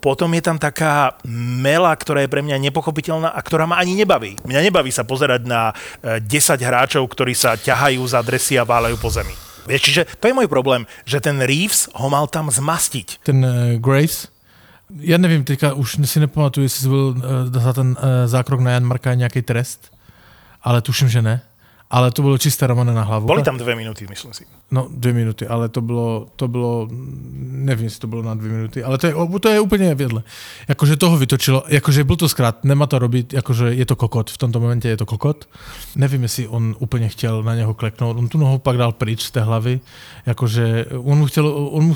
Potom je tam taká mela, ktorá je pre mňa nepochopiteľná a ktorá ma ani nebaví. Mňa nebaví sa pozerať na eh, 10 hráčov, ktorí sa ťahajú za dresy a váľajú po zemi. Vieš, čiže to je môj problém, že ten Reeves ho mal tam zmastiť. Ten uh, Graves, ja nevím, teďka už si nepamatuju, jestli byl uh, za ten uh, zákrok na Jan Marka nějaký trest, ale tuším, že ne. Ale to bylo čisté Romane na hlavu. Boli tam dve minúty, myslím si. No, dvě minuty, ale to bylo, to bylo, nevím, jestli to bylo na dvě minuty, ale to je, to je úplně vědle. Jakože toho vytočilo, jakože byl to zkrát, nemá to robit, jakože je to kokot, v tomto momentě je to kokot. Nevím, jestli on úplně chtěl na něho kleknout, on tu nohu pak dal pryč z té hlavy, jakože on mu chtěl, on mu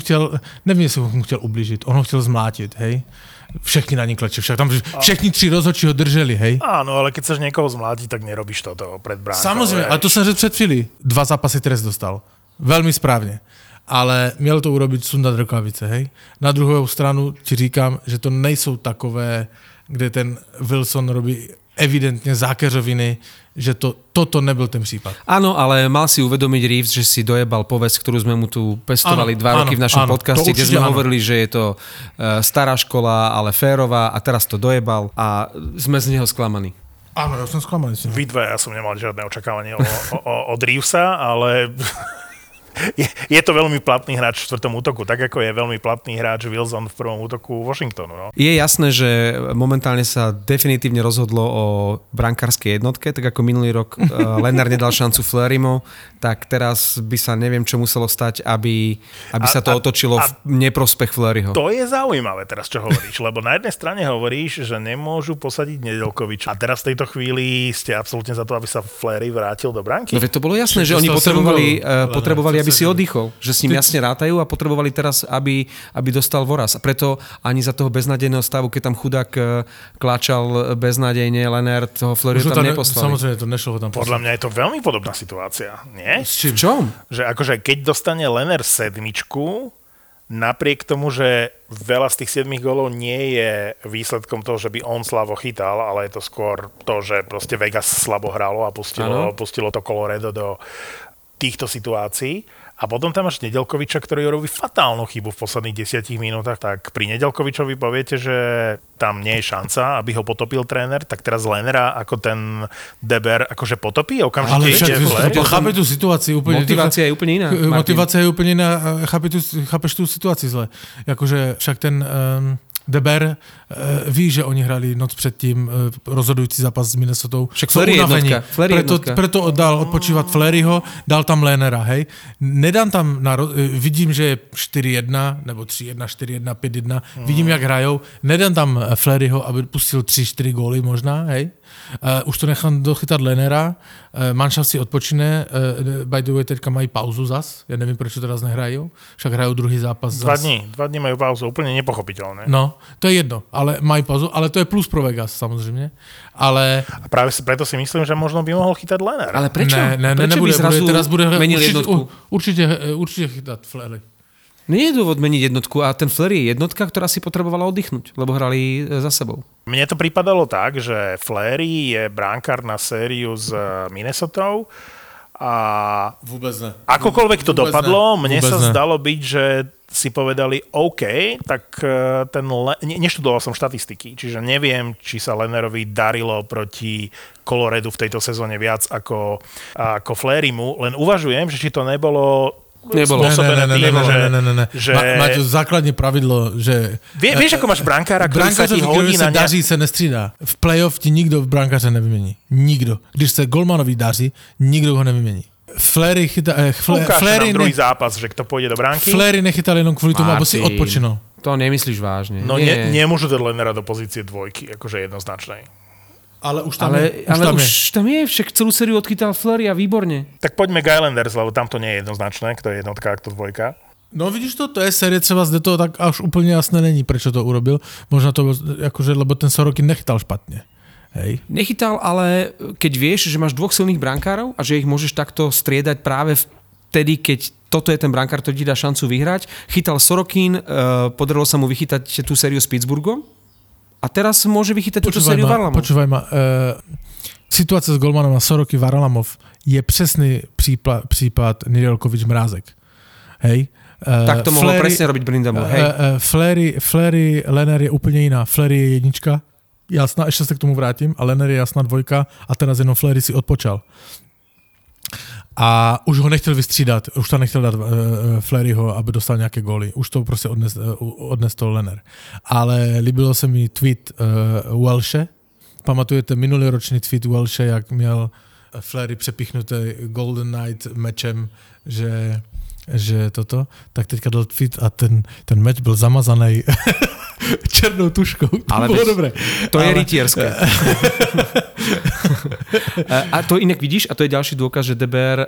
nevím, jestli on mu chtěl ublížit, on ho chtěl zmlátit, hej. Všechny na ní kleče, však tam všichni tři rozhodčí ho drželi, hej. Áno, ale keď chceš niekoho zmlátiť, tak nerobíš toto pred bránkou. Samozřejmě, vieš. ale to jsem řekl před chvíli. Dva zápasy trest dostal. Velmi správně. Ale měl to urobit sundat rukavice, hej? Na druhou stranu ti říkám, že to nejsou takové, kde ten Wilson robí evidentně zákeřoviny, že to, toto nebyl ten případ. Áno, ale mal si uvedomiť Reeves, že si dojebal povesť, ktorú sme mu tu pestovali Áno, dva roky áno, v našom áno, podcaste, kde sme áno. hovorili, že je to uh, stará škola, ale férová a teraz to dojebal a sme z neho sklamaní. Ano, já jsem zklamaný. s ním. Vy dve, ja som nemal žiadne očakávanie o, o, o, od Reevesa, ale je, je to veľmi platný hráč v štvrtom útoku, tak ako je veľmi platný hráč Wilson v prvom útoku Washingtonu. No. Je jasné, že momentálne sa definitívne rozhodlo o brankárskej jednotke, tak ako minulý rok uh, Lennar nedal šancu Flerimo, tak teraz by sa neviem, čo muselo stať, aby, aby A- sa to a- otočilo a- v neprospech Fleryho. To je zaujímavé teraz, čo hovoríš, lebo na jednej strane hovoríš, že nemôžu posadiť Nedelkoviča. A teraz v tejto chvíli ste absolútne za to, aby sa Flery vrátil do branky. No to bolo jasné, Však že oni potrebovali, uh, potrebovali aby si oddychol, že s ním jasne rátajú a potrebovali teraz, aby, aby dostal voraz. A preto ani za toho beznádejného stavu, keď tam chudák uh, kláčal beznádejne, Lenner toho ho tam ne- neposlali. Samozřejmě to nešlo tam Podľa mňa je to veľmi podobná situácia, nie? S čím? V čom? Že akože keď dostane Lenner sedmičku, napriek tomu, že veľa z tých 7 gólov nie je výsledkom toho, že by on slabo chytal, ale je to skôr to, že proste Vegas slabo hralo a pustilo, pustilo to Colorado do týchto situácií. A potom tam máš Nedelkoviča, ktorý robí fatálnu chybu v posledných desiatich minútach, tak pri Nedelkovičovi poviete, že tam nie je šanca, aby ho potopil tréner, tak teraz Lenera ako ten Deber akože potopí okamžite Ale však, chápe tu situaci úplně. Motivácia je úplne iná, K- Martin. Motivace je úplně jiná, a chápe tu, chápeš tu situaci zle. Jakože však ten um, Deber uh, ví, že oni hrali noc předtím uh, rozhodující zápas s Minnesotou. Však je unavení. jednotka, je Preto, jednotka. preto dal odpočívat Fleryho, dal tam Lénera, hej. Nedám tam, na, eh, vidím, že je 4-1, nebo 3-1, 4-1, 5-1, vidím, jak hrajou. Nedám tam eh, Fleryho, aby pustil 3-4 góly možná, hej. Uh, už to nechám dochytat Lenera, uh, Manšaft si odpočine, uh, by the way, teďka mají pauzu zas, ja nevím, proč to teraz nehrajú, však hrajú druhý zápas Dva zas. dní, dva dní majú pauzu, úplne nepochopiteľné. No, to je jedno, ale mají pauzu, ale to je plus pro Vegas samozřejmě. Ale A práve si, preto si myslím, že možno by mohol chytať Lenner. Ale prečo? ne, ne, prečo nebude, by zrazu bude, teraz bude menil určite, jednotku? určite, určite chytat Flery. Nie je dôvod meniť jednotku a ten Flair je jednotka, ktorá si potrebovala oddychnúť, lebo hrali za sebou. Mne to pripadalo tak, že Flery je bránkár na sériu s eh, Minnesotou a Vůbec ne. akokoľvek to Vôbec dopadlo, ne. mne Vôbec sa ne. zdalo byť, že si povedali OK, tak eh, ten Le- ne, neštudoval som štatistiky, čiže neviem, či sa Lennerovi darilo proti Coloredu v tejto sezóne viac ako, ako Flerymu, len uvažujem, že či to nebolo Nebolo. Ne, ne, spôsobené ne, ne, tým, ne, že, ne, ne, ne, že Má, má to základní pravidlo, že Vie, vieš, ako máš brankára, ktorý sa ti hodí na ne... daří, se nestřídá. V playoff ti nikdo v brankáře nevymění. Nikdo. Když se Golmanovi daří, nikdo ho nevymění. Flery chytá, eh, fle, Flery, nám druhý ne, zápas, že kto pôjde do bránky. Flery nechytal jenom kvůli tomu, aby si odpočinul. To nemyslíš vážne. No Nie. ne, nemôžu dať Lennera do pozície dvojky, akože jednoznačnej. Ale už tam Ale, je. Už ale tam už je. tam je, však celú sériu odchytal Fleury a výborne. Tak poďme k Islanders, lebo tam to nie je jednoznačné, kto je jednotka a kto dvojka. No vidíš to, to je série třeba zde to tak až úplně jasné není, prečo to urobil. Možná to, akože, lebo ten Sorokin nechytal špatně. Hej. Nechytal, ale keď vieš, že máš dvoch silných brankárov a že ich môžeš takto striedať práve vtedy, keď toto je ten brankár, ktorý ti dá šancu vyhrať. Chytal Sorokin, uh, podarilo sa mu vychytať tú sériu s Pittsburghom a teraz môže vychytať túto sériu ma, Varlamov. počúvaj ma. Uh, situace s Golmanom a Soroky Varlamov je přesný případ, případ Nidelkovič Mrázek. Hej. Uh, Tak to mohol presne robiť Brindamov, hej. Uh, uh, Flery, Flery, Lenner je úplně jiná. Flery je jednička, jasná, ještě se k tomu vrátím, a Lenner je jasná dvojka a teraz jenom Flery si odpočal. A už ho nechtěl vystřídat, už tam nechtěl dát uh, Fleryho, aby dostal nějaké góly. Už to prostě odnes, uh, odnes to Lenner. Ale líbilo se mi tweet uh, Welshe. Pamatujete minulý ročný tweet Welshe, jak měl Flery přepichnuté Golden Knight mečem, že že toto, tak teďka dal tweet a ten, ten meč byl zamazaný černou tuškou. To Ale bylo veď dobré. To je Ale- rytierské. a to inak vidíš, a to je ďalší dôkaz, že Deber uh,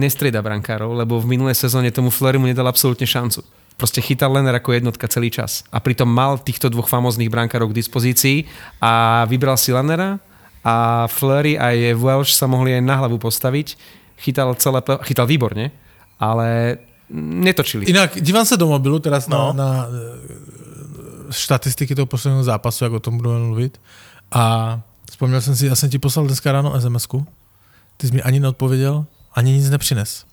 nestrieda brankárov, lebo v minulej sezóne tomu Flerimu nedal absolútne šancu. Proste chytal Lenner ako jednotka celý čas. A pritom mal týchto dvoch famóznych brankárov k dispozícii a vybral si Lennera a Fleury aj Welsh sa mohli aj na hlavu postaviť. Chytal, celé, chytal výborne, ale netočili. Jinak dívám se do mobilu teraz no. na, na statistiky toho posledního zápasu, jak o tom budeme mluvit. A vzpomněl jsem si, já jsem ti poslal dneska ráno SMS-ku. Ty jsi mi ani neodpověděl, ani nic nepřines.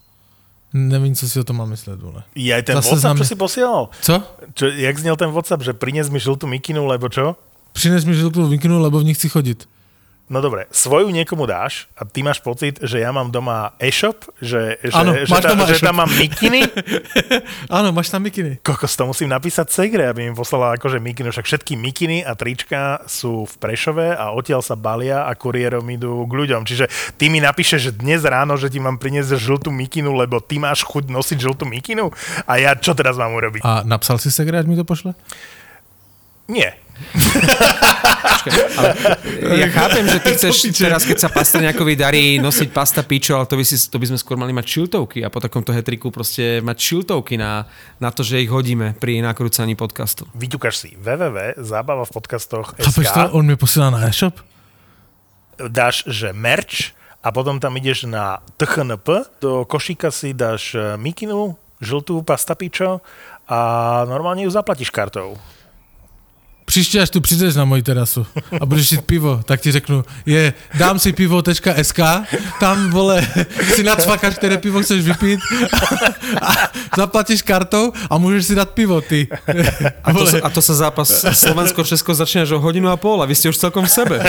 Nevím, co si o tom mám myslet, vole. Je aj ten Zase WhatsApp, čo si posielal? Co? Čo, jak znel ten WhatsApp, že prines mi žltú mikinu, lebo čo? Přines mi žiltu vykinu, lebo v ní chci chodit. No dobre, svoju niekomu dáš a ty máš pocit, že ja mám doma e-shop, že, že, Áno, že, máš ta, doma že e-shop. tam mám mikiny. Ano, máš tam mikiny. Kokos, to musím napísať Segre, aby mi poslala akože mikinu. Však všetky mikiny a trička sú v Prešove a odtiaľ sa balia a kuriérom idú k ľuďom. Čiže ty mi napíšeš dnes ráno, že ti mám priniesť žltú mikinu, lebo ty máš chuť nosiť žltú mikinu? A ja čo teraz mám urobiť? A napsal si se, ať mi to pošle? Nie. Ale ja chápem, že ty chceš teraz, keď sa Pastrňákovi darí nosiť pasta pičo, ale to by, si, to by sme skôr mali mať šiltovky a po takomto hetriku proste mať šiltovky na, na to, že ich hodíme pri nakrúcaní podcastu. Vyťukáš si www.zábava v podcastoch Chápeš to? On mi posílá na e-shop? dáš, že merch a potom tam ideš na TCHNP, do košíka si dáš e, mikinu, žltú pasta pičo a normálne ju zaplatíš kartou. Příště, až tu přijdeš na moji terasu a budeš jít pivo, tak ti řeknu, je, dám si pivo.sk, tam, vole, si nacvakáš, které pivo chceš vypít a zaplatíš kartou a můžeš si dát pivo, ty. A to, sa, a to sa zápas Slovensko-Česko začne až o hodinu a pol a vy ste už celkom v sebe.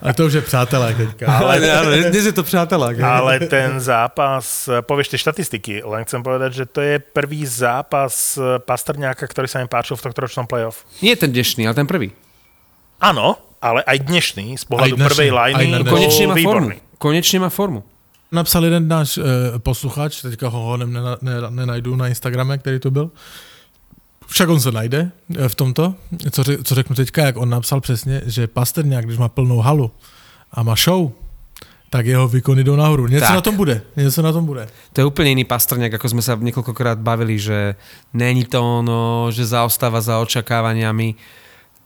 A to už je přátelé teďka. Ale, ale dnes je to přátelák. Ale ten zápas, povieš tie štatistiky, len chcem povedať, že to je prvý zápas Pastrňáka, ktorý sa mi páčil v tohto ročnom playoff. Nie ten dnešný, ale ten prvý. Áno, ale aj dnešný z pohľadu Aj dnešný, prvej na bol. Konečne má formu. výborný. Konečne má formu. Napsal jeden náš e, posluchač, teďka ho honem nena, ne, nenajdu na Instagrame, který to byl, Však on se najde eh, v tomto, co, co řeknu teďka, jak on napsal přesně, že Pasterňák, když má plnou halu a má show, tak jeho výkony jdou nahoru. Něco Tak. na tom bude, něco na tom bude. To je úplne iný pastrňák, ako sme sa niekoľkokrát bavili, že není to ono, že zaostáva za očakávaniami.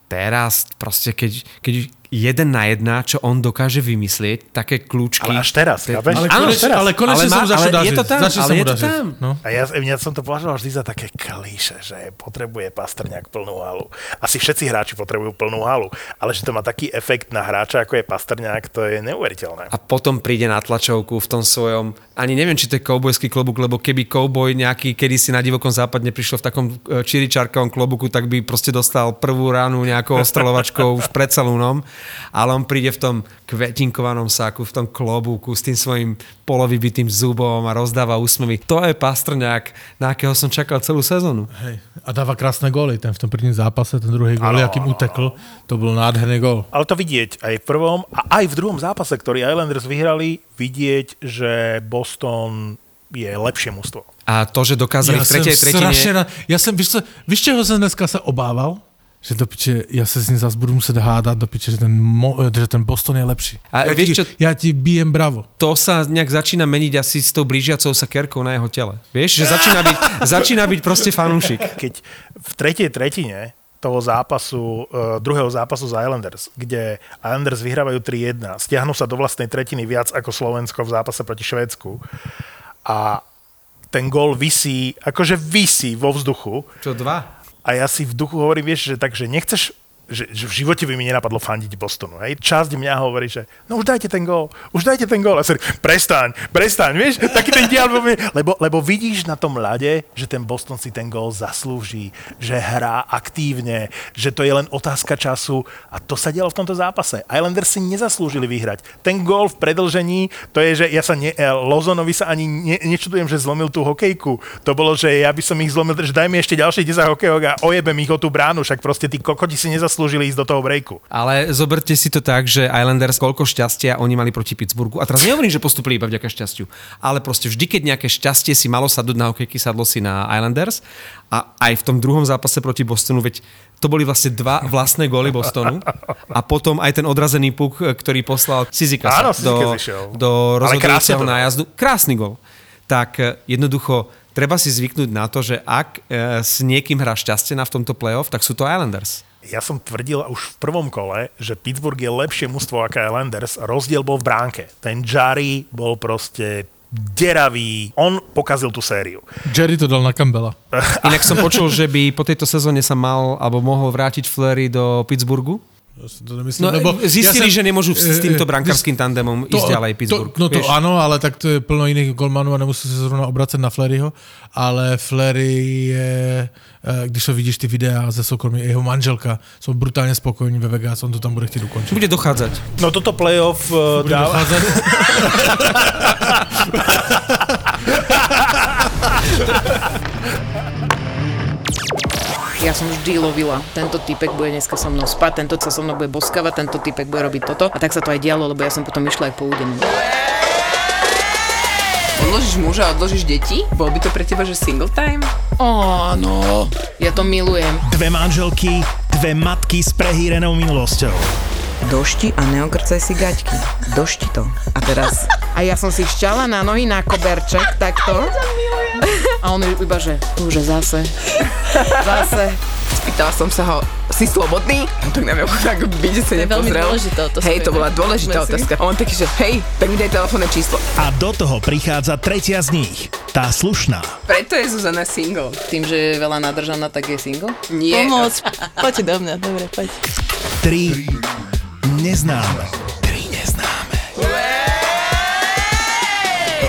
Teraz proste, keď, keď jeden na jedna, čo on dokáže vymyslieť, také kľúčky. Ale až teraz, chápeš? Ale, Áno, konečne, teraz. ale konečne Ale má- mu začal ale je to tam, Začal ale je to dažiť. tam. No. A ja, ja som to považoval vždy za také klíše, že potrebuje Pastrňák plnú halu. Asi všetci hráči potrebujú plnú halu, ale že to má taký efekt na hráča, ako je Pastrňák, to je neuveriteľné. A potom príde na tlačovku v tom svojom, ani neviem, či to je koubojský klobúk, lebo keby kouboj nejaký kedysi na divokom západne prišiel v takom e, čiričarkovom klobuku, tak by proste dostal prvú ránu nejakou ostrelovačkou už pred salúnom, ale on príde v tom kvetinkovanom sáku, v tom klobúku s tým svojim polovybitým zubom a rozdáva úsmevy. To je pastrňák, na akého som čakal celú sezónu. Hej. A dáva krásne góly. Ten v tom prvním zápase, ten druhý gól, áno, utekl, to bol nádherný gól. Ale to vidieť aj v prvom a aj v druhom zápase, ktorý Islanders vyhrali, vidieť, že Boston je lepšie mužstvo. A to, že dokázali v tretej tretine... Já jsem, víš, co, víš, čeho jsem dneska se obával? Že do piče, já se s ním zase budu muset hádat do piče, že ten, mo, že ten Boston je lepší. A já, vieš ti, čo- já ti bijem bravo. to sa nejak začína meniť asi s tou blížiacou sa kerkou na jeho tele. Vieš, že začína byť, začína byť proste fanúšik. Keď v tretej tretine toho zápasu, uh, druhého zápasu z Islanders, kde Islanders vyhrávajú 3-1, stiahnu sa do vlastnej tretiny viac ako Slovensko v zápase proti Švédsku a ten gól visí, akože visí vo vzduchu Čo, dva? A ja si v duchu hovorím, vieš, že takže nechceš že, že v živote by mi nenapadlo fandiť Bostonu. Hej? Časť mňa hovorí, že no už dajte ten gól, už dajte ten gól. A sa prestaň, prestaň, vieš, taký ten dial, lebo, lebo vidíš na tom ľade, že ten Boston si ten gól zaslúži, že hrá aktívne, že to je len otázka času a to sa dialo v tomto zápase. Islanders si nezaslúžili vyhrať. Ten gól v predlžení, to je, že ja sa ne, eh, Lozonovi sa ani ne, nečudujem, že zlomil tú hokejku. To bolo, že ja by som ich zlomil, že daj mi ešte ďalších 10 hokejok a ojebem ich o tú bránu, však proste tí kokoti si nezaslúžili ísť do toho breaku. Ale zoberte si to tak, že Islanders koľko šťastia oni mali proti Pittsburghu. A teraz nehovorím, že postupili iba vďaka šťastiu, ale proste vždy, keď nejaké šťastie si malo sadnúť na hokejky, sadlo si na Islanders. A aj v tom druhom zápase proti Bostonu, veď to boli vlastne dva vlastné góly Bostonu. A potom aj ten odrazený puk, ktorý poslal Sizika Áno, do, do rozhodujúceho nájazdu. Krásny gól. Tak e, jednoducho treba si zvyknúť na to, že ak e, s niekým hrá šťastie na v tomto playoff, tak sú to Islanders. Ja som tvrdil už v prvom kole, že Pittsburgh je lepšie mužstvo ako Islanders. Rozdiel bol v bránke. Ten Jari bol proste deravý. On pokazil tú sériu. Jerry to dal na Campbella. Inak som počul, že by po tejto sezóne sa mal alebo mohol vrátiť Fleury do Pittsburghu. Ja to nemyslím, No, lebo zistili, ja že nemôžu s eh, týmto eh, brankárským tandemom ísť ďalej Pittsburgh. To, no to vieš? áno, ale tak to je plno iných golmanů a nemusí se zrovna obracet na Fleryho, ale Flery je, když ho vidíš ty videa ze soukromí, jeho manželka jsou brutálně spokojení ve Vegas, on to tam bude chtít ukončit. Bude dochádzať. No toto playoff uh, Bude dáva... docházet. Ja som vždy lovila. Tento typek bude dneska so mnou spať, tento sa so mnou bude boskavať, tento typek bude robiť toto. A tak sa to aj dialo, lebo ja som potom išla aj po údenu. Odložíš muža a odložíš deti? Bol by to pre teba, že single time? Áno, ja to milujem. Dve manželky, dve matky s prehýrenou minulosťou. Došti a neokrcaj si gaťky. Došti to. A teraz... A ja som si šťala na nohy na koberček, takto. A on iba, že už zase, zase. Spýtala som sa ho, si slobodný? On tak na mňa tak je veľmi dôležitá otázka Hej, to bola dôležitá otázka. A on taký, že hej, tak mi daj telefónne číslo. A do toho prichádza tretia z nich, tá slušná. Preto je Zuzana single. Tým, že je veľa nadržaná, tak je single. Nie. Pomoc, poďte do mňa, dobre, poď. Tri neznáme.